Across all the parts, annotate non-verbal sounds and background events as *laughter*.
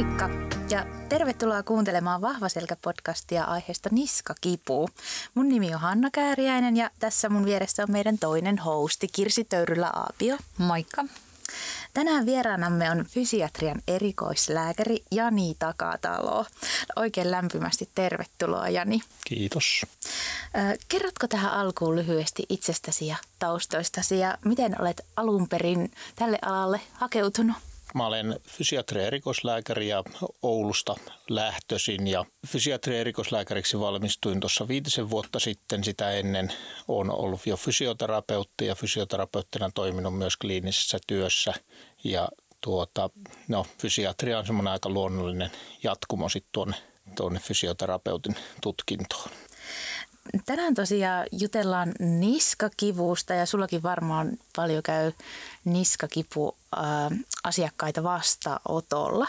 Moikka ja tervetuloa kuuntelemaan Vahvaselkä-podcastia aiheesta niskakipu. Mun nimi on Hanna Kääriäinen ja tässä mun vieressä on meidän toinen hosti Kirsi Töyrylä Aapio. Moikka. Tänään vieraanamme on fysiatrian erikoislääkäri Jani Takatalo. Oikein lämpimästi tervetuloa Jani. Kiitos. Kerrotko tähän alkuun lyhyesti itsestäsi ja taustoistasi ja miten olet alun perin tälle alalle hakeutunut? Mä olen fysiatria erikoislääkäri ja Oulusta lähtöisin ja fysiatria erikoislääkäriksi valmistuin tuossa viitisen vuotta sitten. Sitä ennen on ollut jo fysioterapeutti ja fysioterapeuttina toiminut myös kliinisessä työssä ja tuota, no, fysiatria on semmoinen aika luonnollinen jatkumo sitten tuonne, tuonne fysioterapeutin tutkintoon. Tänään tosiaan jutellaan niskakivusta ja sullakin varmaan paljon käy niskakipu asiakkaita vastaanotolla.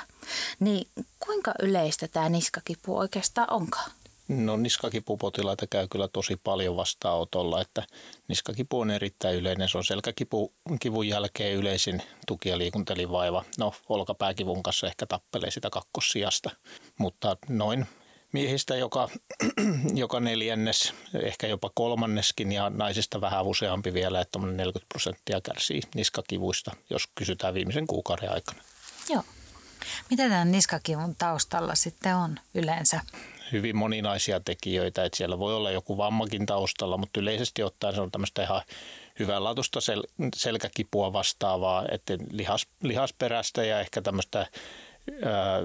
Niin kuinka yleistä tämä niskakipu oikeastaan onkaan? No niskakipupotilaita käy kyllä tosi paljon vastaanotolla, että niskakipu on erittäin yleinen. Se on selkäkivun jälkeen yleisin tuki- ja liikuntelivaiva. No olkapääkivun kanssa ehkä tappelee sitä kakkossijasta, mutta noin miehistä joka, *clears throat* joka neljännes, ehkä jopa kolmanneskin ja naisista vähän useampi vielä, että 40 prosenttia kärsii niskakivuista, jos kysytään viimeisen kuukauden aikana. Joo. Mitä tämän niskakivun taustalla sitten on yleensä? Hyvin moninaisia tekijöitä, että siellä voi olla joku vammakin taustalla, mutta yleisesti ottaen se on tämmöistä ihan hyvänlaatuista sel- selkäkipua vastaavaa, että lihas, lihasperäistä ja ehkä tämmöistä ää,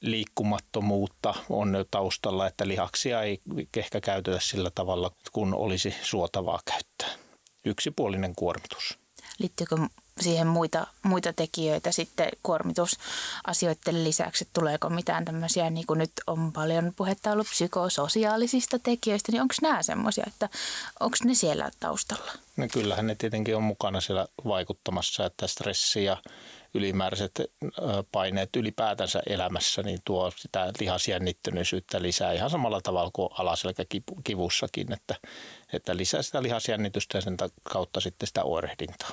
liikkumattomuutta on taustalla, että lihaksia ei ehkä käytetä sillä tavalla, kun olisi suotavaa käyttää. Yksipuolinen kuormitus. Liittyykö siihen muita, muita tekijöitä sitten kuormitusasioiden lisäksi? Tuleeko mitään tämmöisiä, niin kuin nyt on paljon puhetta ollut psykososiaalisista tekijöistä, niin onko nämä semmoisia, että onko ne siellä taustalla? No kyllähän ne tietenkin on mukana siellä vaikuttamassa, että stressi ja ylimääräiset paineet ylipäätänsä elämässä, niin tuo sitä lihasjännittyneisyyttä lisää ihan samalla tavalla kuin alaselkäkivussakin, että, että lisää sitä lihasjännitystä ja sen kautta sitten sitä oirehdintaa.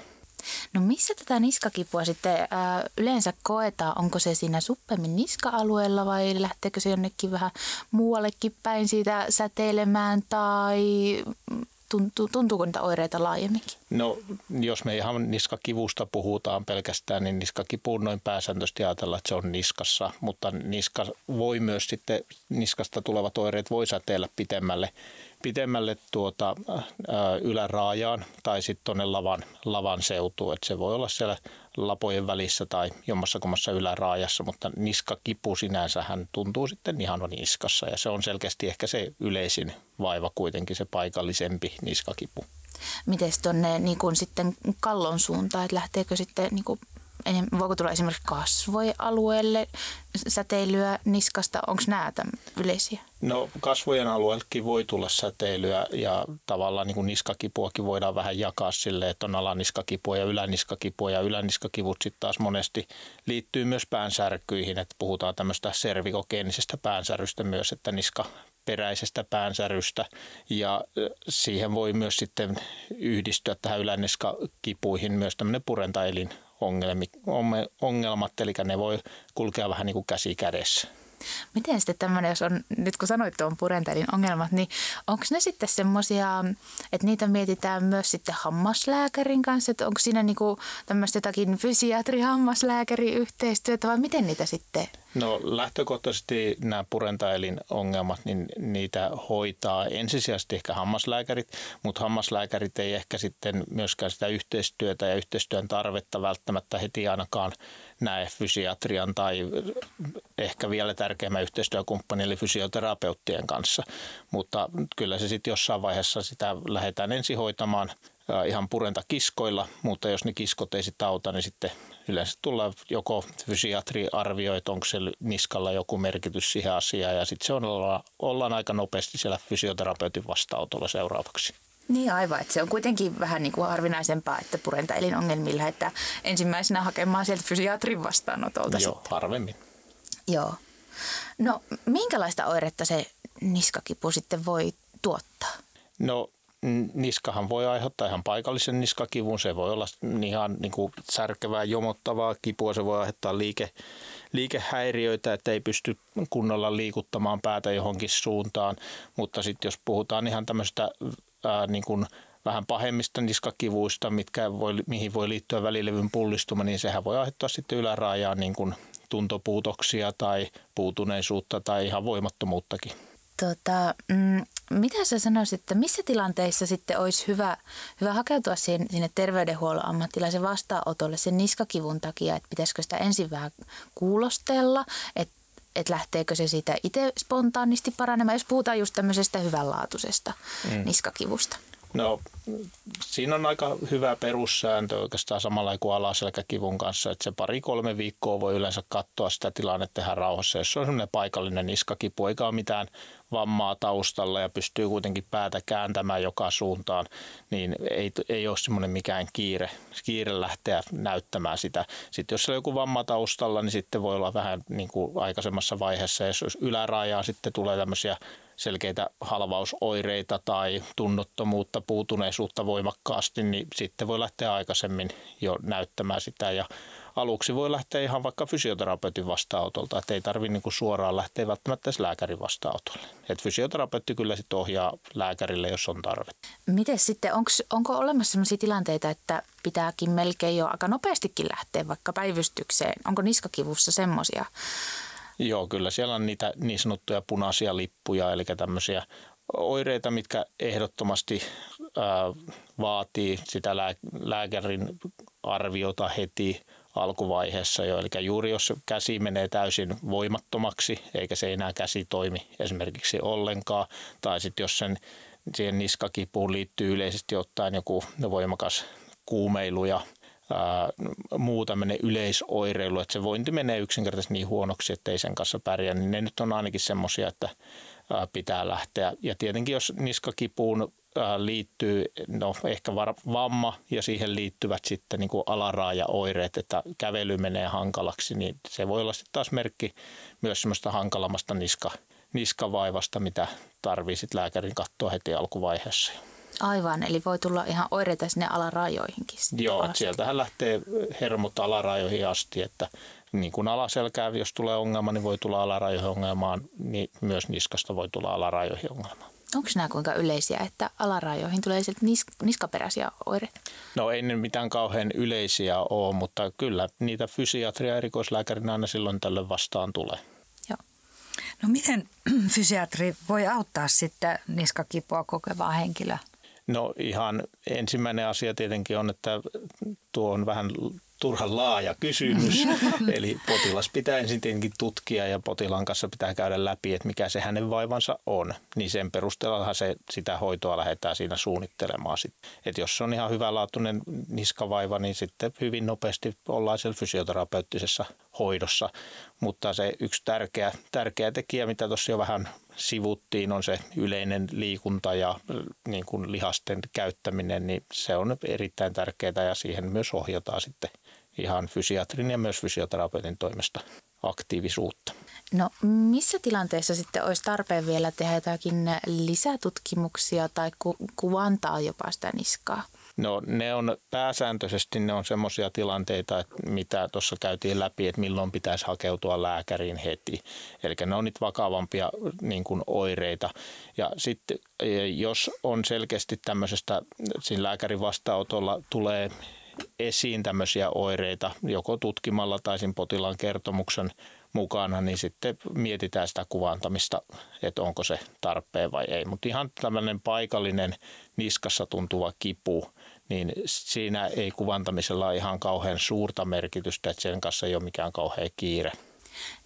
No missä tätä niskakipua sitten ää, yleensä koetaan? Onko se siinä suppemmin niska-alueella vai lähteekö se jonnekin vähän muuallekin päin siitä säteilemään tai tuntuu, tuntuuko niitä oireita laajemminkin? No jos me ihan niskakivusta puhutaan pelkästään, niin niskakipuun noin pääsääntöisesti ajatella, että se on niskassa, mutta niska voi myös sitten, niskasta tulevat oireet voi säteillä pitemmälle pitemmälle tuota, ää, yläraajaan tai sitten tuonne lavan, lavan seutuun. Et se voi olla siellä lapojen välissä tai jommassa kummassa yläraajassa, mutta niskakipu sinänsä hän tuntuu sitten ihan niskassa ja se on selkeästi ehkä se yleisin vaiva kuitenkin se paikallisempi niskakipu. Miten tuonne niin sitten kallon suuntaan, että lähteekö sitten niin voiko tulla esimerkiksi kasvojen alueelle säteilyä niskasta? Onko nämä yleisiä? No kasvojen alueellekin voi tulla säteilyä ja tavallaan niin kuin niskakipuakin voidaan vähän jakaa sille, että on alaniskakipua ja yläniskakipua ja yläniskakivut sitten taas monesti liittyy myös päänsärkyihin, että puhutaan tämmöistä servikogeenisesta päänsärystä myös, että niska peräisestä päänsärystä ja siihen voi myös sitten yhdistyä tähän yläniskakipuihin myös tämmöinen purentaelin ongelmat, eli ne voi kulkea vähän niin kuin käsi kädessä. Miten sitten tämmöinen, jos on, nyt kun sanoit tuon purentelin ongelmat, niin onko ne sitten semmoisia, että niitä mietitään myös sitten hammaslääkärin kanssa, että onko siinä niinku tämmöistä jotakin fysiatri-hammaslääkäri yhteistyötä vai miten niitä sitten No lähtökohtaisesti nämä purentaelin ongelmat, niin niitä hoitaa ensisijaisesti ehkä hammaslääkärit, mutta hammaslääkärit ei ehkä sitten myöskään sitä yhteistyötä ja yhteistyön tarvetta välttämättä heti ainakaan näe fysiatrian tai ehkä vielä tärkeämmän yhteistyökumppanin eli fysioterapeuttien kanssa. Mutta kyllä se sitten jossain vaiheessa sitä lähdetään ensin hoitamaan ihan purenta kiskoilla, mutta jos ne kiskot ei sitten auta, niin sitten yleensä tullaan joko fysiatri arvioi, että onko se niskalla joku merkitys siihen asiaan ja sitten se on, olla, ollaan aika nopeasti siellä fysioterapeutin vastaanotolla seuraavaksi. Niin aivan, että se on kuitenkin vähän niin kuin harvinaisempaa, että purenta elinongelmilla, että ensimmäisenä hakemaan sieltä fysiatrin vastaanotolta. Joo, sitten. harvemmin. Joo. No minkälaista oiretta se niskakipu sitten voi tuottaa? No niskahan voi aiheuttaa ihan paikallisen niskakivun. Se voi olla ihan niin kuin särkevää, jomottavaa kipua. Se voi aiheuttaa liike, liikehäiriöitä, että ei pysty kunnolla liikuttamaan päätä johonkin suuntaan. Mutta sitten jos puhutaan ihan tämmöistä ää, niin kuin vähän pahemmista niskakivuista, mitkä voi, mihin voi liittyä välilevyn pullistuma, niin sehän voi aiheuttaa sitten yläraajaan niin kuin tuntopuutoksia tai puutuneisuutta tai ihan voimattomuuttakin. Tota, mm, mitä sä sanoisit, että missä tilanteissa sitten olisi hyvä, hyvä hakeutua sinne, sinne terveydenhuollon ammattilaisen vastaanotolle sen niskakivun takia, että pitäisikö sitä ensin vähän kuulostella, että että lähteekö se siitä itse spontaanisti paranemaan, jos puhutaan just tämmöisestä hyvänlaatuisesta mm. niskakivusta. No siinä on aika hyvä perussääntö oikeastaan samalla kuin alaselkäkivun kanssa, että se pari-kolme viikkoa voi yleensä katsoa sitä tilannetta tehdä rauhassa. Jos on semmoinen paikallinen niskakipu, eikä ole mitään vammaa taustalla ja pystyy kuitenkin päätä kääntämään joka suuntaan, niin ei, ei ole semmoinen mikään kiire, kiire lähteä näyttämään sitä. Sitten jos on joku vamma taustalla, niin sitten voi olla vähän niin kuin aikaisemmassa vaiheessa, jos ylärajaan sitten tulee tämmöisiä selkeitä halvausoireita tai tunnottomuutta, puutuneisuutta voimakkaasti, niin sitten voi lähteä aikaisemmin jo näyttämään sitä ja aluksi voi lähteä ihan vaikka fysioterapeutin vastaanotolta, että ei tarvitse niin suoraan lähteä välttämättä edes lääkärin vastaanotolle. Et fysioterapeutti kyllä sitten ohjaa lääkärille, jos on tarve. Miten sitten, onks, onko olemassa sellaisia tilanteita, että pitääkin melkein jo aika nopeastikin lähteä vaikka päivystykseen? Onko niskakivussa semmoisia? Joo, kyllä siellä on niitä niin sanottuja punaisia lippuja, eli tämmöisiä oireita, mitkä ehdottomasti ää, vaatii sitä lääkärin arviota heti alkuvaiheessa jo. Eli juuri jos käsi menee täysin voimattomaksi, eikä se enää käsi toimi esimerkiksi ollenkaan, tai sitten jos sen siihen niskakipuun liittyy yleisesti ottaen joku voimakas kuumeilu ja ää, muu tämmöinen yleisoireilu, että se vointi menee yksinkertaisesti niin huonoksi, että ei sen kanssa pärjää, niin ne nyt on ainakin semmoisia, että ää, pitää lähteä. Ja tietenkin jos niskakipuun liittyy no, ehkä var, vamma ja siihen liittyvät sitten niin kuin alaraaja-oireet, että kävely menee hankalaksi, niin se voi olla sitten taas merkki myös semmoista hankalammasta niska, niskavaivasta, mitä tarvii sitten lääkärin katsoa heti alkuvaiheessa. Aivan, eli voi tulla ihan oireita sinne alarajoihinkin. Joo, asti. sieltähän lähtee hermot alarajoihin asti, että niin kuin alaselkää, jos tulee ongelma, niin voi tulla alarajoihin ongelmaan, niin myös niskasta voi tulla alarajoihin ongelmaan. Onko nämä kuinka yleisiä, että alarajoihin tulee sieltä nis- niskaperäisiä oireita? No ei ne mitään kauhean yleisiä ole, mutta kyllä niitä fysiatria erikoislääkärinä aina silloin tällöin vastaan tulee. Joo. No miten *clears throat* fysiatri voi auttaa sitten niskakipua kokevaa henkilöä? No ihan ensimmäinen asia tietenkin on, että tuo on vähän turhan laaja kysymys. *laughs* Eli potilas pitää ensin tietenkin tutkia ja potilaan kanssa pitää käydä läpi, että mikä se hänen vaivansa on. Niin sen perusteella se, sitä hoitoa lähdetään siinä suunnittelemaan. Et jos se on ihan hyvänlaatuinen niskavaiva, niin sitten hyvin nopeasti ollaan siellä fysioterapeuttisessa hoidossa. Mutta se yksi tärkeä, tärkeä tekijä, mitä tuossa jo vähän sivuttiin, on se yleinen liikunta ja niin kuin lihasten käyttäminen, niin se on erittäin tärkeää ja siihen myös ohjataan sitten ihan fysiatrin ja myös fysioterapeutin toimesta aktiivisuutta. No missä tilanteessa sitten olisi tarpeen vielä tehdä jotakin lisätutkimuksia tai ku- kuvantaa jopa sitä niskaa? No ne on pääsääntöisesti ne on semmoisia tilanteita, että mitä tuossa käytiin läpi, että milloin pitäisi hakeutua lääkäriin heti. Eli ne on nyt vakavampia niin kuin oireita. Ja sitten jos on selkeästi tämmöisestä, siinä lääkärin vastaanotolla tulee esiin tämmöisiä oireita, joko tutkimalla tai siinä potilaan kertomuksen mukana, niin sitten mietitään sitä kuvantamista, että onko se tarpeen vai ei. Mutta ihan tämmöinen paikallinen niskassa tuntuva kipu, niin siinä ei kuvantamisella ole ihan kauhean suurta merkitystä, että sen kanssa ei ole mikään kauhean kiire.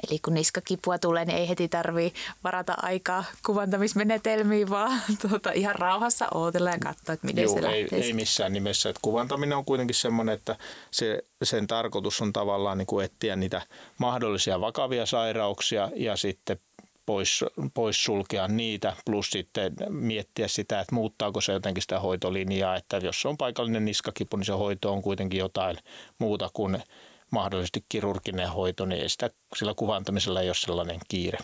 Eli kun niskakipua tulee, niin ei heti tarvii varata aikaa kuvantamismenetelmiin, vaan *laughs* tuota, ihan rauhassa odotella ja katsoa, että miten Joo, se ei, lähtee. Ei missään nimessä. Että kuvantaminen on kuitenkin semmoinen, että se, sen tarkoitus on tavallaan niin kuin etsiä niitä mahdollisia vakavia sairauksia ja sitten pois, pois sulkea niitä, plus sitten miettiä sitä, että muuttaako se jotenkin sitä hoitolinjaa, että jos on paikallinen niskakipu, niin se hoito on kuitenkin jotain muuta kuin mahdollisesti kirurginen hoito, niin ei sitä, sillä kuvantamisella ei ole sellainen kiire.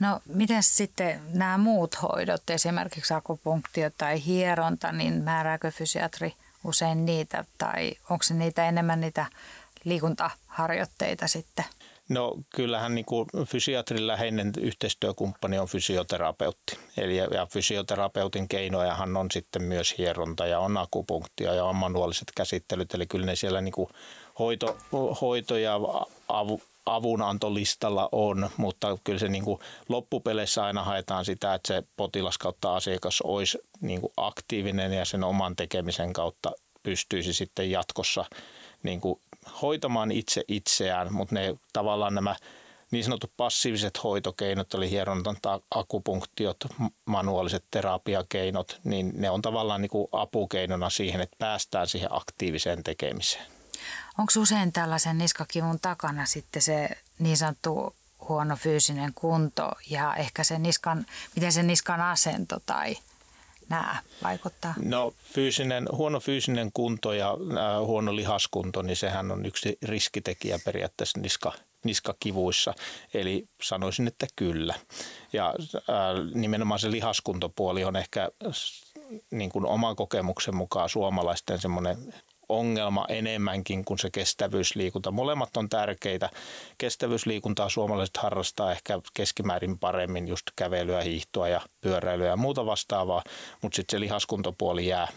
No miten sitten nämä muut hoidot, esimerkiksi akupunktio tai hieronta, niin määrääkö fysiatri usein niitä tai onko se niitä enemmän niitä liikuntaharjoitteita sitten? No kyllähän niin kuin fysiatrin läheinen yhteistyökumppani on fysioterapeutti. Eli ja fysioterapeutin keinojahan on sitten myös hieronta ja on akupunktia ja on manuaaliset käsittelyt. Eli kyllä ne siellä niin kuin hoito, hoito ja avu, avunantolistalla on, mutta kyllä se niin kuin loppupeleissä aina haetaan sitä, että se potilas kautta asiakas olisi niin kuin aktiivinen ja sen oman tekemisen kautta pystyisi sitten jatkossa niin kuin hoitamaan itse itseään, mutta ne tavallaan nämä niin sanotut passiiviset hoitokeinot, eli hierontan akupunktiot, manuaaliset terapiakeinot, niin ne on tavallaan niin kuin apukeinona siihen, että päästään siihen aktiiviseen tekemiseen. Onko usein tällaisen niskakivun takana sitten se niin sanottu huono fyysinen kunto ja ehkä se niskan, miten se niskan asento tai nämä vaikuttaa? No fyysinen, huono fyysinen kunto ja äh, huono lihaskunto, niin sehän on yksi riskitekijä periaatteessa niska, niskakivuissa. Eli sanoisin, että kyllä. Ja äh, nimenomaan se lihaskuntopuoli on ehkä niin kuin oman kokemuksen mukaan suomalaisten semmoinen ongelma enemmänkin kuin se kestävyysliikunta. Molemmat on tärkeitä. Kestävyysliikuntaa suomalaiset harrastaa ehkä keskimäärin paremmin just kävelyä, hiihtoa ja pyöräilyä ja muuta vastaavaa, mutta sitten se lihaskuntopuoli jää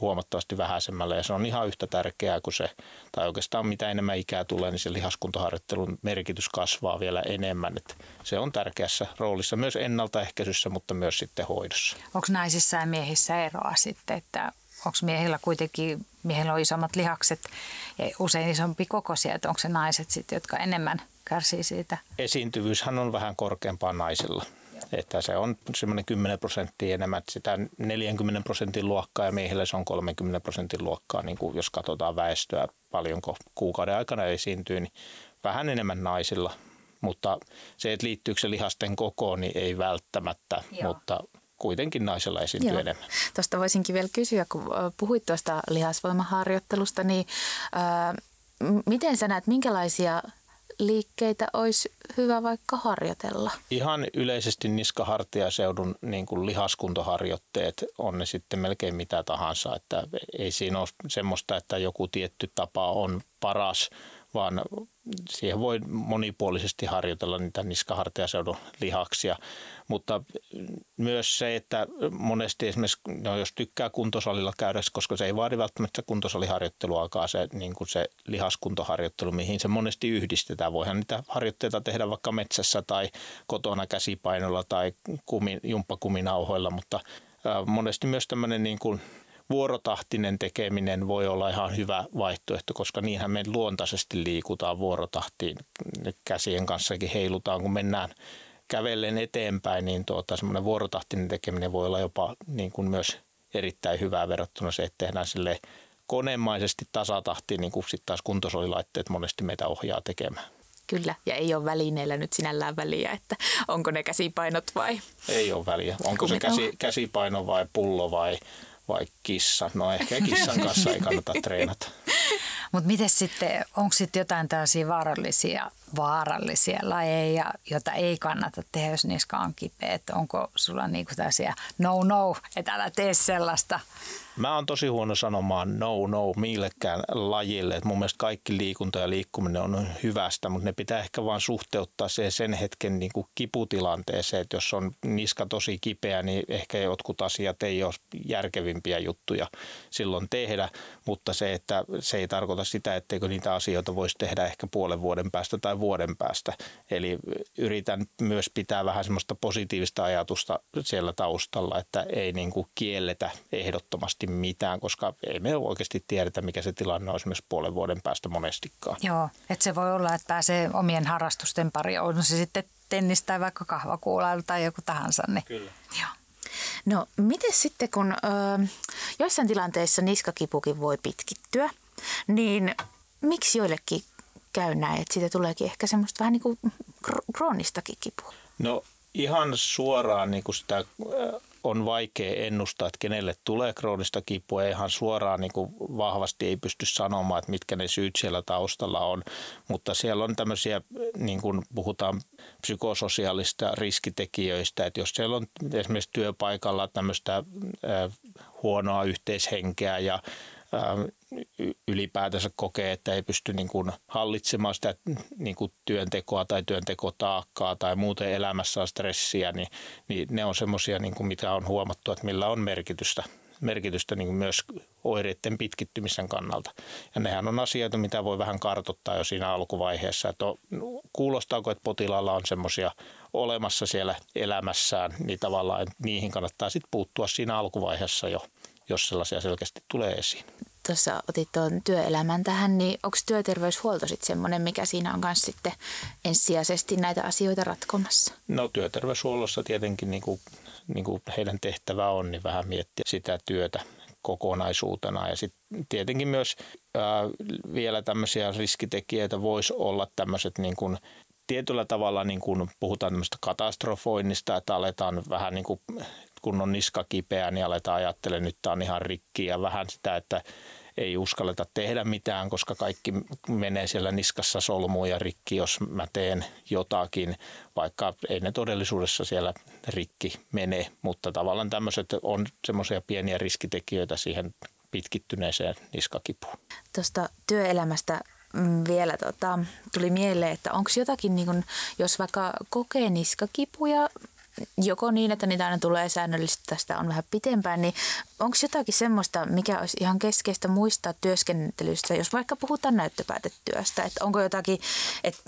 huomattavasti vähäisemmälle ja se on ihan yhtä tärkeää kuin se, tai oikeastaan mitä enemmän ikää tulee, niin se lihaskuntoharjoittelun merkitys kasvaa vielä enemmän. Et se on tärkeässä roolissa myös ennaltaehkäisyssä, mutta myös sitten hoidossa. Onko naisissa ja miehissä eroa sitten, että onko miehillä kuitenkin, miehillä on isommat lihakset ja usein isompi kokoisia, että onko se naiset sitten, jotka enemmän kärsii siitä? Esiintyvyyshän on vähän korkeampaa naisilla. Että se on semmoinen 10 prosenttia enemmän, että sitä 40 prosentin luokkaa ja miehillä se on 30 prosentin luokkaa, niin kuin jos katsotaan väestöä paljonko kuukauden aikana esiintyy, niin vähän enemmän naisilla. Mutta se, että liittyykö se lihasten kokoon, niin ei välttämättä, Joo. mutta kuitenkin naisella esiintyy Joo. enemmän. Tuosta voisinkin vielä kysyä, kun puhuit tuosta lihasvoimaharjoittelusta, niin ää, miten sä näet, minkälaisia liikkeitä olisi hyvä vaikka harjoitella? Ihan yleisesti niskahartiaseudun niin kuin lihaskuntoharjoitteet on ne sitten melkein mitä tahansa. Että ei siinä ole semmoista, että joku tietty tapa on paras, vaan siihen voi monipuolisesti harjoitella niitä niskahartiaseudun lihaksia. Mutta myös se, että monesti esimerkiksi, no jos tykkää kuntosalilla käydä, koska se ei vaadi välttämättä kuntosaliharjoitteluakaan se, niin kuin se lihaskuntoharjoittelu, mihin se monesti yhdistetään. Voihan niitä harjoitteita tehdä vaikka metsässä tai kotona käsipainolla tai kumi, jumppakuminauhoilla, mutta monesti myös tämmöinen niin kuin vuorotahtinen tekeminen voi olla ihan hyvä vaihtoehto, koska niinhän me luontaisesti liikutaan vuorotahtiin. Käsien kanssakin heilutaan, kun mennään kävellen eteenpäin, niin tuota, semmoinen vuorotahtinen tekeminen voi olla jopa niin kuin myös erittäin hyvää verrattuna se, että tehdään sille konemaisesti tasatahtiin, niin kuin sitten taas kuntosolilaitteet monesti meitä ohjaa tekemään. Kyllä, ja ei ole välineellä nyt sinällään väliä, että onko ne käsipainot vai... Ei ole väliä. Onko se käsi, käsipaino vai pullo vai vai kissa? No ehkä kissan kanssa ei kannata treenata. *laughs* Mutta miten sitten, onko sitten jotain tällaisia vaarallisia, vaarallisia lajeja, joita ei kannata tehdä, jos niska on kipeä? onko sulla niinku tällaisia no no, että älä tee sellaista? Mä oon tosi huono sanomaan no no millekään lajille. Et mun mielestä kaikki liikunta ja liikkuminen on hyvästä, mutta ne pitää ehkä vaan suhteuttaa se sen hetken niin kuin kiputilanteeseen. Että jos on niska tosi kipeä, niin ehkä jotkut asiat ei ole järkevimpiä juttuja silloin tehdä. Mutta se, että se ei tarkoita sitä, etteikö niitä asioita voisi tehdä ehkä puolen vuoden päästä tai vuoden päästä. Eli yritän myös pitää vähän semmoista positiivista ajatusta siellä taustalla, että ei niin kuin kielletä ehdottomasti mitään, koska ei me oikeasti tiedetä, mikä se tilanne on esimerkiksi puolen vuoden päästä monestikaan. Joo, että se voi olla, että pääsee omien harrastusten pari, on se sitten tennis tai vaikka kahvakuulailu tai joku tahansa. Niin. Kyllä. Joo. No, miten sitten, kun ö, joissain tilanteissa niskakipukin voi pitkittyä, niin miksi joillekin käy näin, että siitä tuleekin ehkä semmoista vähän niin kuin kroonistakin kipua? No ihan suoraan niin kuin sitä on vaikea ennustaa, että kenelle tulee kroonista kipua. Ihan suoraan niin kuin vahvasti ei pysty sanomaan, että mitkä ne syyt siellä taustalla on. Mutta siellä on tämmöisiä, niin kuin puhutaan psykososiaalista riskitekijöistä, että jos siellä on esimerkiksi työpaikalla tämmöistä huonoa yhteishenkeä ja ylipäätänsä kokee, että ei pysty niin kuin hallitsemaan sitä niin kuin työntekoa tai työntekotaakkaa tai muuten elämässä on stressiä, niin, niin ne on semmoisia, niin kuin mitä on huomattu, että millä on merkitystä merkitystä niin myös oireiden pitkittymisen kannalta. Ja nehän on asioita, mitä voi vähän kartoittaa jo siinä alkuvaiheessa, että on, kuulostaako, että potilaalla on semmoisia olemassa siellä elämässään, niin tavallaan niihin kannattaa sitten puuttua siinä alkuvaiheessa jo, jos sellaisia selkeästi tulee esiin. Tuossa otit tuon työelämän tähän, niin onko työterveyshuolto sitten semmoinen, mikä siinä on myös sitten ensisijaisesti näitä asioita ratkomassa? No työterveyshuollossa tietenkin niin kuin niin kuin heidän tehtävä on, niin vähän miettiä sitä työtä kokonaisuutena. Ja sitten tietenkin myös ää, vielä tämmöisiä riskitekijöitä voisi olla tämmöiset niin kuin tietyllä tavalla niin kuin puhutaan tämmöistä katastrofoinnista, että aletaan vähän niin kuin, kun on niska kipeä, niin aletaan ajattelemaan, nyt tämä on ihan rikki ja vähän sitä, että ei uskalleta tehdä mitään, koska kaikki menee siellä niskassa solmuun ja rikki, jos mä teen jotakin, vaikka ei ne todellisuudessa siellä rikki mene, mutta tavallaan tämmöiset on semmoisia pieniä riskitekijöitä siihen pitkittyneeseen niskakipuun. Tuosta työelämästä mm, vielä tota, tuli mieleen, että onko jotakin, niin kun, jos vaikka kokee niskakipuja, joko niin, että niitä aina tulee säännöllisesti, tästä on vähän pitempään, niin onko jotakin semmoista, mikä olisi ihan keskeistä muistaa työskentelystä, jos vaikka puhutaan näyttöpäätetyöstä, että onko jotakin, että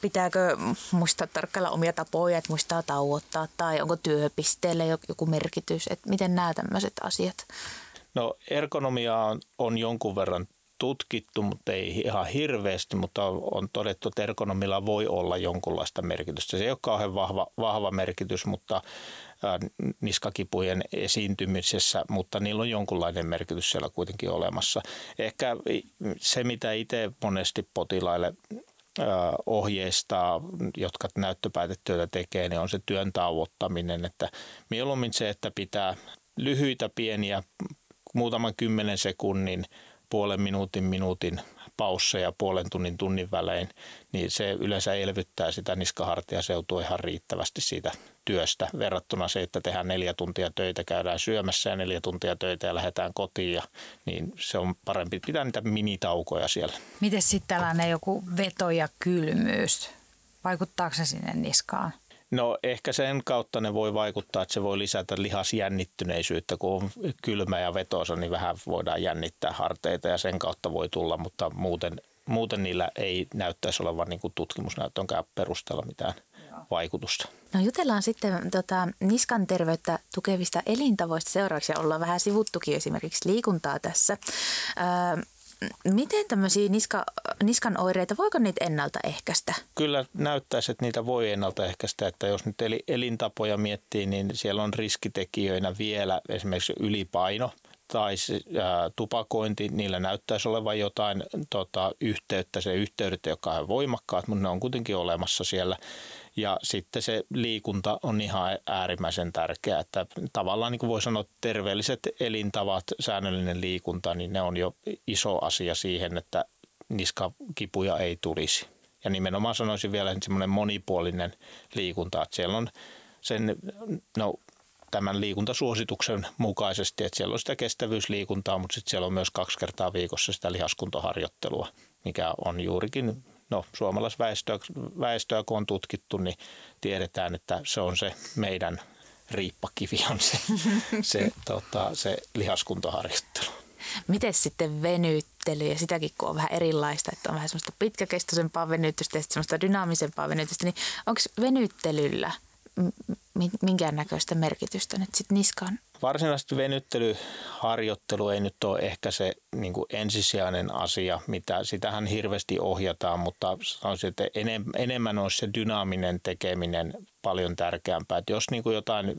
pitääkö muistaa tarkkailla omia tapoja, että muistaa tauottaa tai onko työpisteelle joku merkitys, että miten nämä tämmöiset asiat? No ergonomia on, on jonkun verran tutkittu, mutta ei ihan hirveästi, mutta on todettu, että ergonomilla voi olla jonkunlaista merkitystä. Se ei ole kauhean vahva, vahva merkitys, mutta niskakipujen esiintymisessä, mutta niillä on jonkunlainen merkitys siellä kuitenkin olemassa. Ehkä se, mitä itse monesti potilaille ohjeistaa, jotka näyttöpäätetyötä tekee, niin on se työn tauottaminen. Että mieluummin se, että pitää lyhyitä pieniä muutaman kymmenen sekunnin puolen minuutin minuutin pausseja puolen tunnin tunnin välein, niin se yleensä elvyttää sitä niskahartiaseutua ihan riittävästi siitä työstä verrattuna se, että tehdään neljä tuntia töitä, käydään syömässä ja neljä tuntia töitä ja lähdetään kotiin, ja, niin se on parempi pitää niitä minitaukoja siellä. Miten sitten tällainen joku veto ja kylmyys, vaikuttaako se sinne niskaan? No ehkä sen kautta ne voi vaikuttaa, että se voi lisätä lihasjännittyneisyyttä, kun on kylmä ja vetosa, niin vähän voidaan jännittää harteita ja sen kautta voi tulla, mutta muuten, muuten niillä ei näyttäisi olevan niin kuin tutkimusnäyttönkään perusteella mitään vaikutusta. No jutellaan sitten tota, niskan terveyttä tukevista elintavoista seuraavaksi ja ollaan vähän sivuttukin esimerkiksi liikuntaa tässä. Öö, Miten tämmöisiä niska, niskan oireita, voiko niitä ennaltaehkäistä? Kyllä näyttäisi, että niitä voi ennaltaehkäistä. Että jos nyt elintapoja miettii, niin siellä on riskitekijöinä vielä esimerkiksi ylipaino tai tupakointi. Niillä näyttäisi olevan jotain tota, yhteyttä. Se yhteydet, jotka on voimakkaat, mutta ne on kuitenkin olemassa siellä. Ja sitten se liikunta on ihan äärimmäisen tärkeää, että tavallaan niin kuin voi sanoa, terveelliset elintavat, säännöllinen liikunta, niin ne on jo iso asia siihen, että niskakipuja ei tulisi. Ja nimenomaan sanoisin vielä semmoinen monipuolinen liikunta, että siellä on sen, no, tämän liikuntasuosituksen mukaisesti, että siellä on sitä kestävyysliikuntaa, mutta sitten siellä on myös kaksi kertaa viikossa sitä lihaskuntoharjoittelua, mikä on juurikin no suomalaisväestöä väestöä, kun on tutkittu, niin tiedetään, että se on se meidän riippakivi on se, se, tota, se lihaskuntoharjoittelu. Miten sitten venyttely ja sitäkin kun on vähän erilaista, että on vähän semmoista pitkäkestoisempaa venytystä ja semmoista dynaamisempaa venytystä, niin onko venyttelyllä minkäännäköistä merkitystä nyt sitten niskaan? Varsinaisesti venyttelyharjoittelu ei nyt ole ehkä se niin kuin ensisijainen asia, mitä sitähän hirveästi ohjataan, mutta sanoisin, että enemmän olisi se dynaaminen tekeminen paljon tärkeämpää. Että jos niin kuin jotain,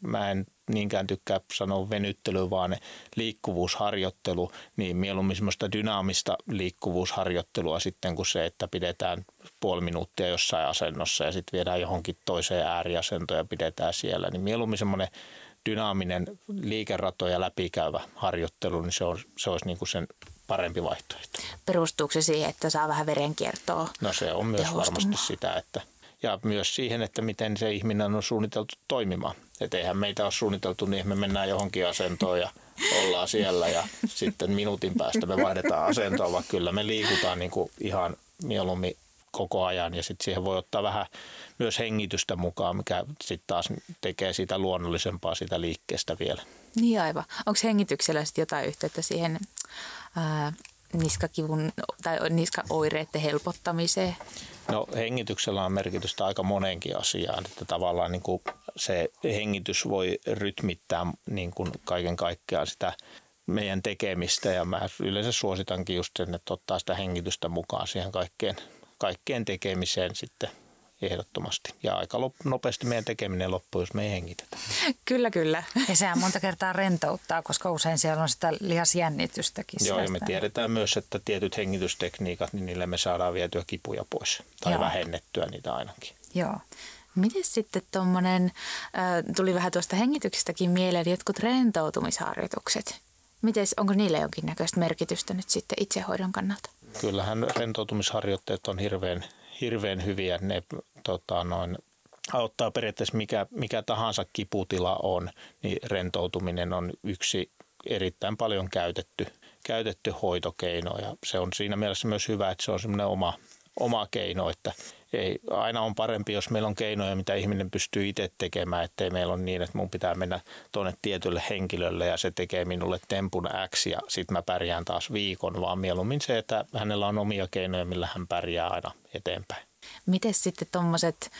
mä en niinkään tykkää sanoa venyttely, vaan liikkuvuusharjoittelu, niin mieluummin semmoista dynaamista liikkuvuusharjoittelua sitten kuin se, että pidetään puoli minuuttia jossain asennossa ja sitten viedään johonkin toiseen ääriasentoon ja pidetään siellä. Niin mieluummin semmoinen dynaaminen liikeratoja läpikäyvä harjoittelu, niin se, on, se olisi niin kuin sen parempi vaihtoehto. Perustuuko se siihen, että saa vähän verenkiertoa? No se on myös varmasti sitä, että ja myös siihen, että miten se ihminen on suunniteltu toimimaan. Että eihän meitä ole suunniteltu niin, että me mennään johonkin asentoon ja ollaan siellä ja sitten minuutin päästä me vaihdetaan asentoa, vaan kyllä me liikutaan niin kuin ihan mieluummin koko ajan ja sitten siihen voi ottaa vähän myös hengitystä mukaan, mikä sitten taas tekee siitä luonnollisempaa siitä liikkeestä vielä. Niin aivan. Onko hengityksellä sitten jotain yhteyttä siihen ää, niskakivun tai niskaoireiden helpottamiseen? No hengityksellä on merkitystä aika monenkin asiaan, että tavallaan niin kuin se hengitys voi rytmittää niin kuin kaiken kaikkiaan sitä meidän tekemistä ja mä yleensä suositankin just sen, että ottaa sitä hengitystä mukaan siihen kaikkeen, kaikkeen tekemiseen sitten ehdottomasti. Ja aika nopeasti meidän tekeminen loppuu, jos me ei hengitetä. Kyllä, kyllä. Ja sehän monta kertaa rentouttaa, koska usein siellä on sitä lihasjännitystäkin. Joo, ja me tiedetään myös, että tietyt hengitystekniikat, niin niille me saadaan vietyä kipuja pois. Tai Joo. vähennettyä niitä ainakin. Joo. Miten sitten tuommoinen, tuli vähän tuosta hengityksestäkin mieleen, jotkut rentoutumisharjoitukset. Mites, onko niille jonkinnäköistä merkitystä nyt sitten itsehoidon kannalta? Kyllähän rentoutumisharjoitteet on hirveän, hirveän hyviä. Ne tota, noin, auttaa periaatteessa mikä, mikä tahansa kiputila on, niin rentoutuminen on yksi erittäin paljon käytetty, käytetty hoitokeino ja se on siinä mielessä myös hyvä, että se on semmoinen oma, oma keino, että ei, aina on parempi, jos meillä on keinoja, mitä ihminen pystyy itse tekemään, ettei meillä on niin, että mun pitää mennä tuonne tietylle henkilölle ja se tekee minulle tempun X ja sitten mä pärjään taas viikon, vaan mieluummin se, että hänellä on omia keinoja, millä hän pärjää aina eteenpäin. Miten sitten tuommoiset,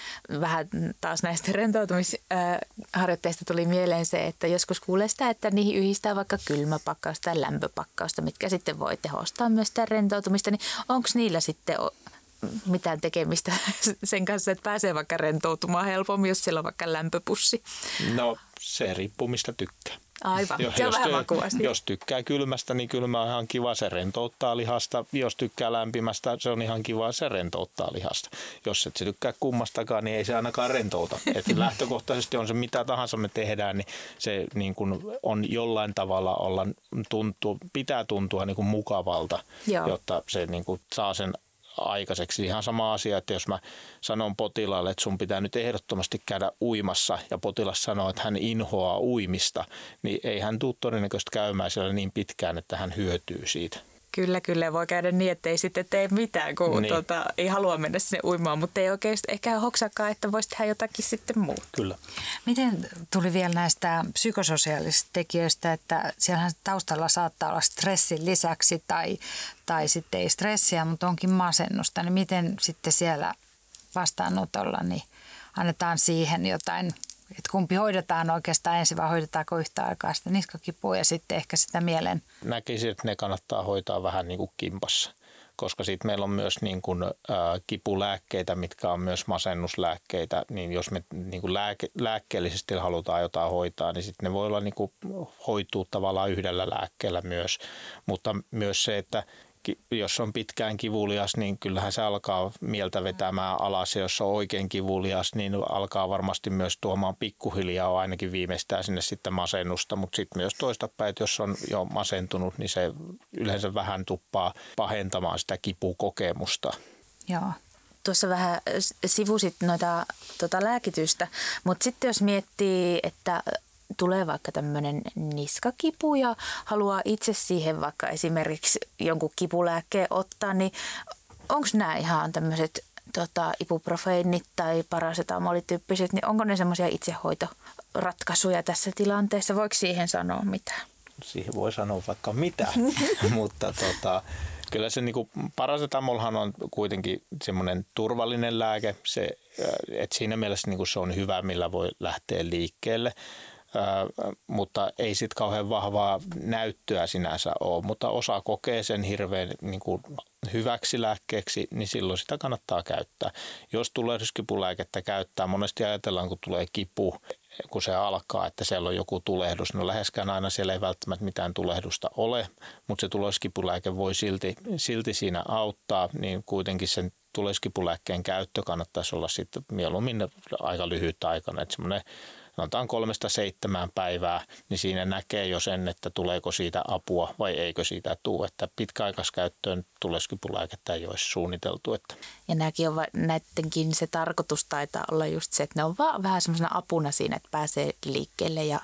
vähän taas näistä rentoutumisharjoitteista tuli mieleen se, että joskus kuulee sitä, että niihin yhdistää vaikka kylmäpakkausta ja lämpöpakkausta, mitkä sitten voi tehostaa myös sitä rentoutumista, niin onko niillä sitten mitään tekemistä *laughs* sen kanssa, että pääsee vaikka rentoutumaan helpommin, jos siellä on vaikka lämpöpussi? No se riippuu mistä tykkää. Aivan, jo, se on jos, vähän Jos tykkää kylmästä, niin kylmä on ihan kiva, se rentouttaa lihasta. Jos tykkää lämpimästä, se on ihan kiva, se rentouttaa lihasta. Jos et se tykkää kummastakaan, niin ei se ainakaan rentouta. *laughs* Et lähtökohtaisesti on se mitä tahansa me tehdään, niin se niin kun on jollain tavalla olla, tuntuu, pitää tuntua niin kuin mukavalta, Joo. jotta se niin kuin saa sen aikaiseksi. Ihan sama asia, että jos mä sanon potilaalle, että sun pitää nyt ehdottomasti käydä uimassa ja potilas sanoo, että hän inhoaa uimista, niin ei hän tule todennäköisesti käymään siellä niin pitkään, että hän hyötyy siitä. Kyllä, kyllä. Voi käydä niin, että ei sitten tee mitään, kun niin. tota, ei halua mennä sinne uimaan, mutta ei oikeasti ehkä hoksakaan, että voisi tehdä jotakin sitten muuta. Kyllä. Miten tuli vielä näistä psykososiaalisista tekijöistä, että siellähän taustalla saattaa olla stressin lisäksi tai, tai sitten ei stressiä, mutta onkin masennusta, niin miten sitten siellä vastaanotolla niin annetaan siihen jotain että kumpi hoidetaan oikeastaan ensin vai hoidetaanko yhtä aikaa sitä niskakipua ja sitten ehkä sitä mielen. Näkisin, että ne kannattaa hoitaa vähän niin kuin kimpassa koska sitten meillä on myös niin kuin, ä, kipulääkkeitä, mitkä on myös masennuslääkkeitä, niin jos me niin kuin lääke, lääkkeellisesti halutaan jotain hoitaa, niin sitten ne voi olla niin kuin, hoituu tavallaan yhdellä lääkkeellä myös, mutta myös se, että jos on pitkään kivulias, niin kyllähän se alkaa mieltä vetämään alas. Ja jos on oikein kivulias, niin alkaa varmasti myös tuomaan pikkuhiljaa ainakin viimeistään sinne sitten masennusta. Mutta sitten myös toistapäin, että jos on jo masentunut, niin se yleensä vähän tuppaa pahentamaan sitä kipukokemusta. Joo. Tuossa vähän sivusit noita tuota lääkitystä, mutta sitten jos miettii, että tulee vaikka tämmöinen niskakipu ja haluaa itse siihen vaikka esimerkiksi jonkun kipulääkkeen ottaa, niin onko nämä ihan tämmöiset tota, ibuprofeenit tai parasetamolityyppiset, niin onko ne semmoisia itsehoitoratkaisuja tässä tilanteessa? Voiko siihen sanoa mitään? Siihen voi sanoa vaikka mitä, *laughs* mutta tota, kyllä se niin parasetamolhan on kuitenkin semmoinen turvallinen lääke. Se, että siinä mielessä niin se on hyvä, millä voi lähteä liikkeelle mutta ei sitten kauhean vahvaa näyttöä sinänsä ole. Mutta osa kokee sen hirveän niin kuin hyväksi lääkkeeksi, niin silloin sitä kannattaa käyttää. Jos tulee riskipulääkettä käyttää, monesti ajatellaan, kun tulee kipu, kun se alkaa, että siellä on joku tulehdus. No läheskään aina siellä ei välttämättä mitään tulehdusta ole, mutta se tuleskipulääke voi silti, silti siinä auttaa, niin kuitenkin sen tuleskipulääkkeen käyttö kannattaisi olla sitten mieluummin aika lyhyt aikana. Että semmoinen sanotaan kolmesta seitsemään päivää, niin siinä näkee jo sen, että tuleeko siitä apua vai eikö siitä tule. Että pitkäaikaiskäyttöön tuleskipulääkettä ei olisi suunniteltu. Että. Ja nämäkin on, näidenkin se tarkoitus taitaa olla just se, että ne on vaan vähän semmoisena apuna siinä, että pääsee liikkeelle ja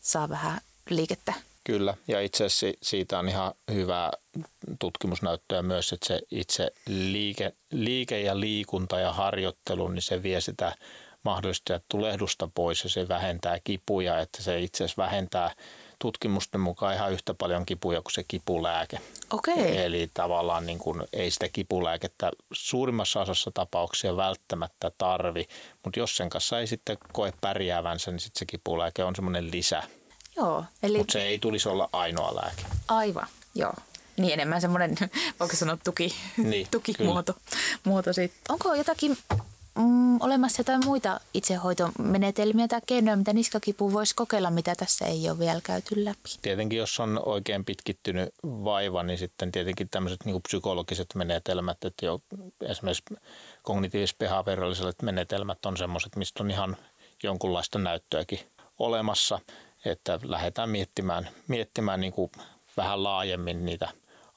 saa vähän liikettä Kyllä, ja itse asiassa siitä on ihan hyvää tutkimusnäyttöä myös, että se itse liike, liike ja liikunta ja harjoittelu, niin se vie sitä mahdollista tulehdusta pois ja se vähentää kipuja, että se itse asiassa vähentää tutkimusten mukaan ihan yhtä paljon kipuja kuin se kipulääke. Okei. Eli tavallaan niin kuin ei sitä kipulääkettä suurimmassa osassa tapauksia välttämättä tarvi, mutta jos sen kanssa ei sitten koe pärjäävänsä, niin sitten se kipulääke on semmoinen lisä. Joo, eli Mutta se ei tulisi olla ainoa lääke. aivan, joo. Niin enemmän semmoinen, *laughs* voiko sanoa tuki, Niin, *laughs* tukimuoto. Muoto siitä. Onko jotakin mm, olemassa jotain muita itsehoitomenetelmiä tai keinoja, mitä niskakipu voisi kokeilla, mitä tässä ei ole vielä käyty läpi? Tietenkin jos on oikein pitkittynyt vaiva, niin sitten tietenkin tämmöiset niin psykologiset menetelmät, että jo esimerkiksi kognitiivis-behavioralliset menetelmät on semmoiset, mistä on ihan jonkunlaista näyttöäkin olemassa, että lähdetään miettimään, miettimään niin kuin vähän laajemmin niitä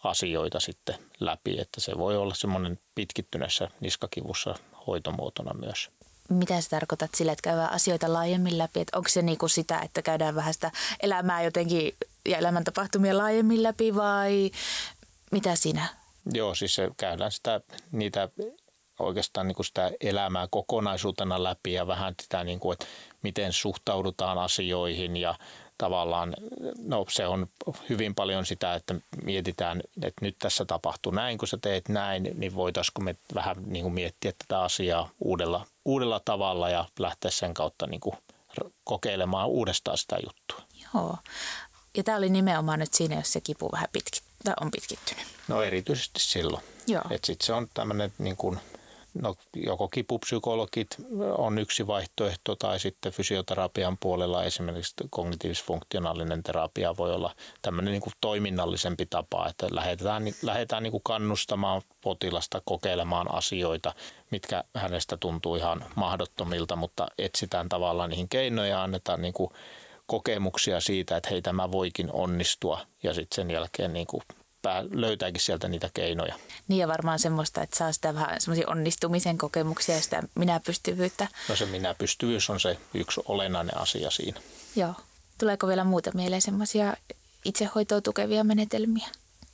asioita sitten läpi, että se voi olla semmoinen pitkittyneessä niskakivussa hoitomuotona myös. Mitä sä tarkoitat sillä, että käydään asioita laajemmin läpi? Että onko se niinku sitä, että käydään vähän sitä elämää jotenkin ja elämäntapahtumia laajemmin läpi vai mitä siinä? Joo, siis se käydään sitä, niitä oikeastaan niin kuin sitä elämää kokonaisuutena läpi ja vähän sitä, niin kuin, että miten suhtaudutaan asioihin ja tavallaan, no se on hyvin paljon sitä, että mietitään, että nyt tässä tapahtuu näin, kun sä teet näin, niin voitaisiko me vähän niin kuin miettiä tätä asiaa uudella, uudella tavalla ja lähteä sen kautta niin kuin kokeilemaan uudestaan sitä juttua. Joo. Ja tämä oli nimenomaan nyt siinä, jos se kipu vähän pitkit, tai on pitkittynyt. No erityisesti silloin. Joo. Että sitten se on tämmöinen niin kuin, no joko kipupsykologit on yksi vaihtoehto tai sitten fysioterapian puolella esimerkiksi kognitiivis-funktionaalinen terapia voi olla tämmöinen niin kuin toiminnallisempi tapa, että lähdetään, lähdetään niin kuin kannustamaan potilasta kokeilemaan asioita, mitkä hänestä tuntuu ihan mahdottomilta, mutta etsitään tavallaan niihin keinoja ja annetaan niin kuin kokemuksia siitä, että hei tämä voikin onnistua ja sitten sen jälkeen niin kuin löytääkin sieltä niitä keinoja. Niin ja varmaan semmoista, että saa sitä vähän semmoisia onnistumisen kokemuksia ja sitä minäpystyvyyttä. No se minäpystyvyys on se yksi olennainen asia siinä. Joo. Tuleeko vielä muuta mieleen semmoisia itsehoitoa tukevia menetelmiä?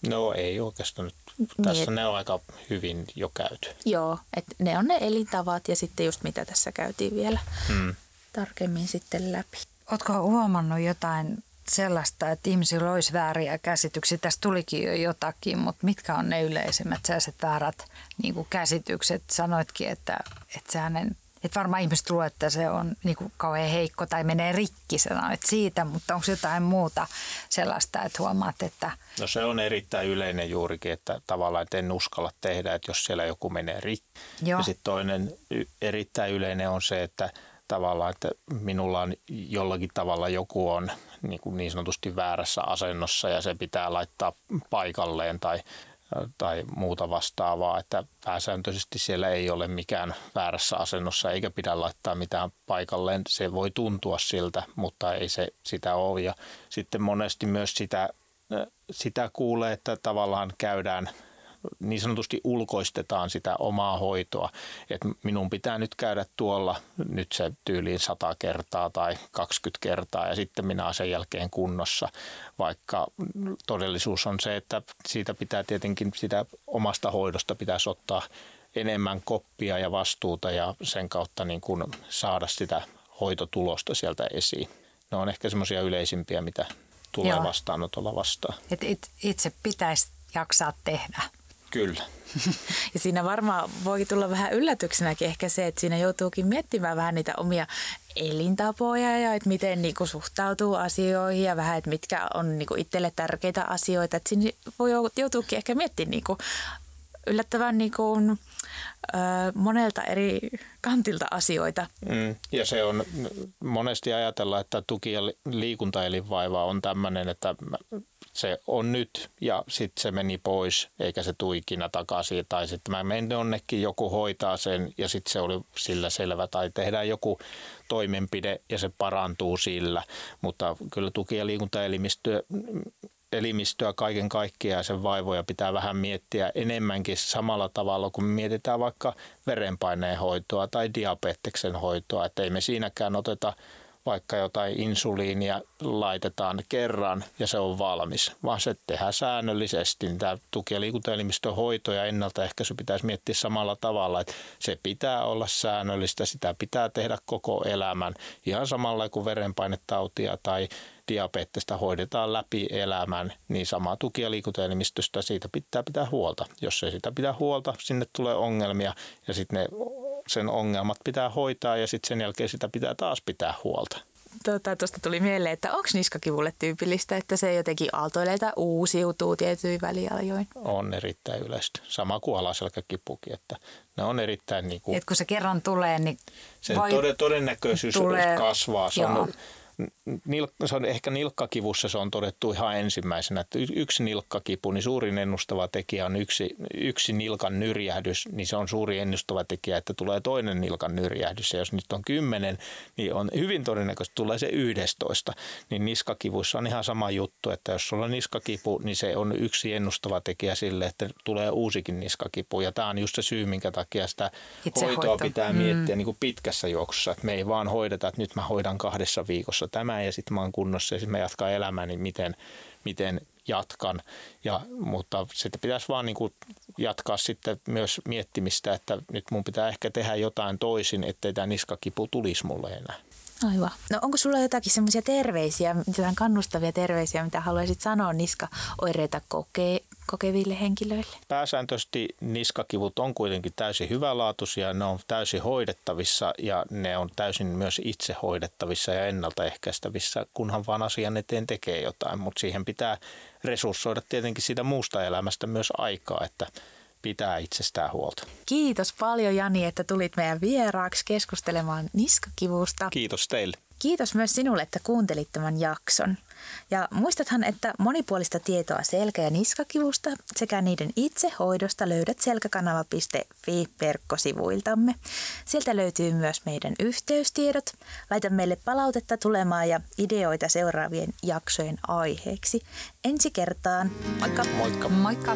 No ei oikeastaan nyt. Tässä niin, ne on aika hyvin jo käyty. Joo, että ne on ne elintavat ja sitten just mitä tässä käytiin vielä hmm. tarkemmin sitten läpi. Oletko huomannut jotain sellaista, että ihmisillä olisi vääriä käsityksiä. Tästä tulikin jo jotakin, mutta mitkä on ne yleisimmät sellaiset väärät niin kuin käsitykset? Sanoitkin, että, että, hänen, että varmaan ihmiset luulee, että se on niin kuin kauhean heikko tai menee rikki, sanoit siitä, mutta onko jotain muuta sellaista, että huomaat, että... No se on erittäin yleinen juurikin, että tavallaan että en uskalla tehdä, että jos siellä joku menee rikki. Joo. Ja sitten toinen erittäin yleinen on se, että tavallaan, että minulla on jollakin tavalla joku on niin, kuin niin sanotusti väärässä asennossa ja se pitää laittaa paikalleen tai, tai muuta vastaavaa, että pääsääntöisesti siellä ei ole mikään väärässä asennossa eikä pidä laittaa mitään paikalleen. Se voi tuntua siltä, mutta ei se sitä ole ja sitten monesti myös sitä, sitä kuulee, että tavallaan käydään niin sanotusti ulkoistetaan sitä omaa hoitoa. Että minun pitää nyt käydä tuolla nyt se tyyliin 100 kertaa tai 20 kertaa ja sitten minä olen sen jälkeen kunnossa. Vaikka todellisuus on se, että siitä pitää tietenkin sitä omasta hoidosta pitäisi ottaa enemmän koppia ja vastuuta ja sen kautta niin kuin saada sitä hoitotulosta sieltä esiin. Ne on ehkä semmoisia yleisimpiä, mitä tulee Joo. vastaanotolla vastaan. Et itse pitäisi jaksaa tehdä. Kyllä. Ja siinä varmaan voi tulla vähän yllätyksenäkin ehkä se, että siinä joutuukin miettimään vähän niitä omia elintapoja ja että miten niinku suhtautuu asioihin ja vähän, että mitkä on niinku itselle tärkeitä asioita. Että siinä voi joutuukin ehkä miettimään niinku yllättävän niinku, ö, monelta eri kantilta asioita. Mm, ja se on monesti ajatella, että tuki- ja liikuntaelinvaiva on tämmöinen, että se on nyt ja sitten se meni pois eikä se tule ikinä takaisin. Tai sitten mä menen onnekin, joku hoitaa sen ja sitten se oli sillä selvä. Tai tehdään joku toimenpide ja se parantuu sillä. Mutta kyllä tuki- ja liikuntaelimistöä elimistöä kaiken kaikkiaan ja sen vaivoja pitää vähän miettiä enemmänkin samalla tavalla, kun mietitään vaikka verenpaineen hoitoa tai diabeteksen hoitoa, että ei me siinäkään oteta vaikka jotain insuliinia laitetaan kerran ja se on valmis, vaan se tehdään säännöllisesti. Tämä tuki- ja liikuntaelimistön hoito ja ennaltaehkäisy pitäisi miettiä samalla tavalla, että se pitää olla säännöllistä, sitä pitää tehdä koko elämän. Ihan samalla kuin verenpainetautia tai diabetesta hoidetaan läpi elämän, niin sama tuki- ja liikuntaelimistöstä siitä pitää pitää huolta. Jos ei sitä pitää huolta, sinne tulee ongelmia ja sitten ne sen ongelmat pitää hoitaa ja sitten sen jälkeen sitä pitää taas pitää huolta. Tuosta tota, tuli mieleen, että onko niskakivulle tyypillistä, että se jotenkin aaltoilee tai uusiutuu tietyin väliajoin? On erittäin yleistä. Sama kuin alaselkäkipukin, että ne on erittäin... Niin kuin, Et kun se kerran tulee, niin sen voi... todennäköisyys tulee... kasvaa. Se on, se on ehkä nilkkakivussa se on todettu ihan ensimmäisenä, että yksi nilkkakipu, niin suurin ennustava tekijä on yksi, yksi nilkan nyrjähdys, niin se on suuri ennustava tekijä, että tulee toinen nilkan nyrjähdys. Ja jos nyt on kymmenen, niin on hyvin todennäköisesti tulee se yhdestoista. Niin niskakivuissa on ihan sama juttu, että jos sulla on niskakipu, niin se on yksi ennustava tekijä sille, että tulee uusikin niskakipu. Ja tämä on just se syy, minkä takia sitä Itse hoitoa hoito. pitää miettiä mm. niin kuin pitkässä juoksussa. Että me ei vaan hoideta, että nyt mä hoidan kahdessa viikossa tämä ja sitten mä oon kunnossa ja sitten mä jatkan elämää, niin miten, miten jatkan. Ja, mutta sitten pitäisi vaan niin kuin jatkaa sitten myös miettimistä, että nyt mun pitää ehkä tehdä jotain toisin, ettei tämä niskakipu tulisi mulle enää. Aivan. No onko sulla jotakin semmoisia terveisiä, jotain kannustavia terveisiä, mitä haluaisit sanoa niskaoireita kokee, kokeville henkilöille? Pääsääntöisesti niskakivut on kuitenkin täysin hyvälaatuisia, ne on täysin hoidettavissa ja ne on täysin myös itse hoidettavissa ja ennaltaehkäistävissä, kunhan vaan asian eteen tekee jotain. Mutta siihen pitää resurssoida tietenkin siitä muusta elämästä myös aikaa, että pitää itsestään huolta. Kiitos paljon Jani, että tulit meidän vieraaksi keskustelemaan niskakivusta. Kiitos teille. Kiitos myös sinulle, että kuuntelit tämän jakson. Ja muistathan, että monipuolista tietoa selkä- ja niskakivusta sekä niiden itsehoidosta löydät selkäkanava.fi verkkosivuiltamme. Sieltä löytyy myös meidän yhteystiedot. Laita meille palautetta tulemaan ja ideoita seuraavien jaksojen aiheeksi. Ensi kertaan. Moikka! Moikka! Moikka!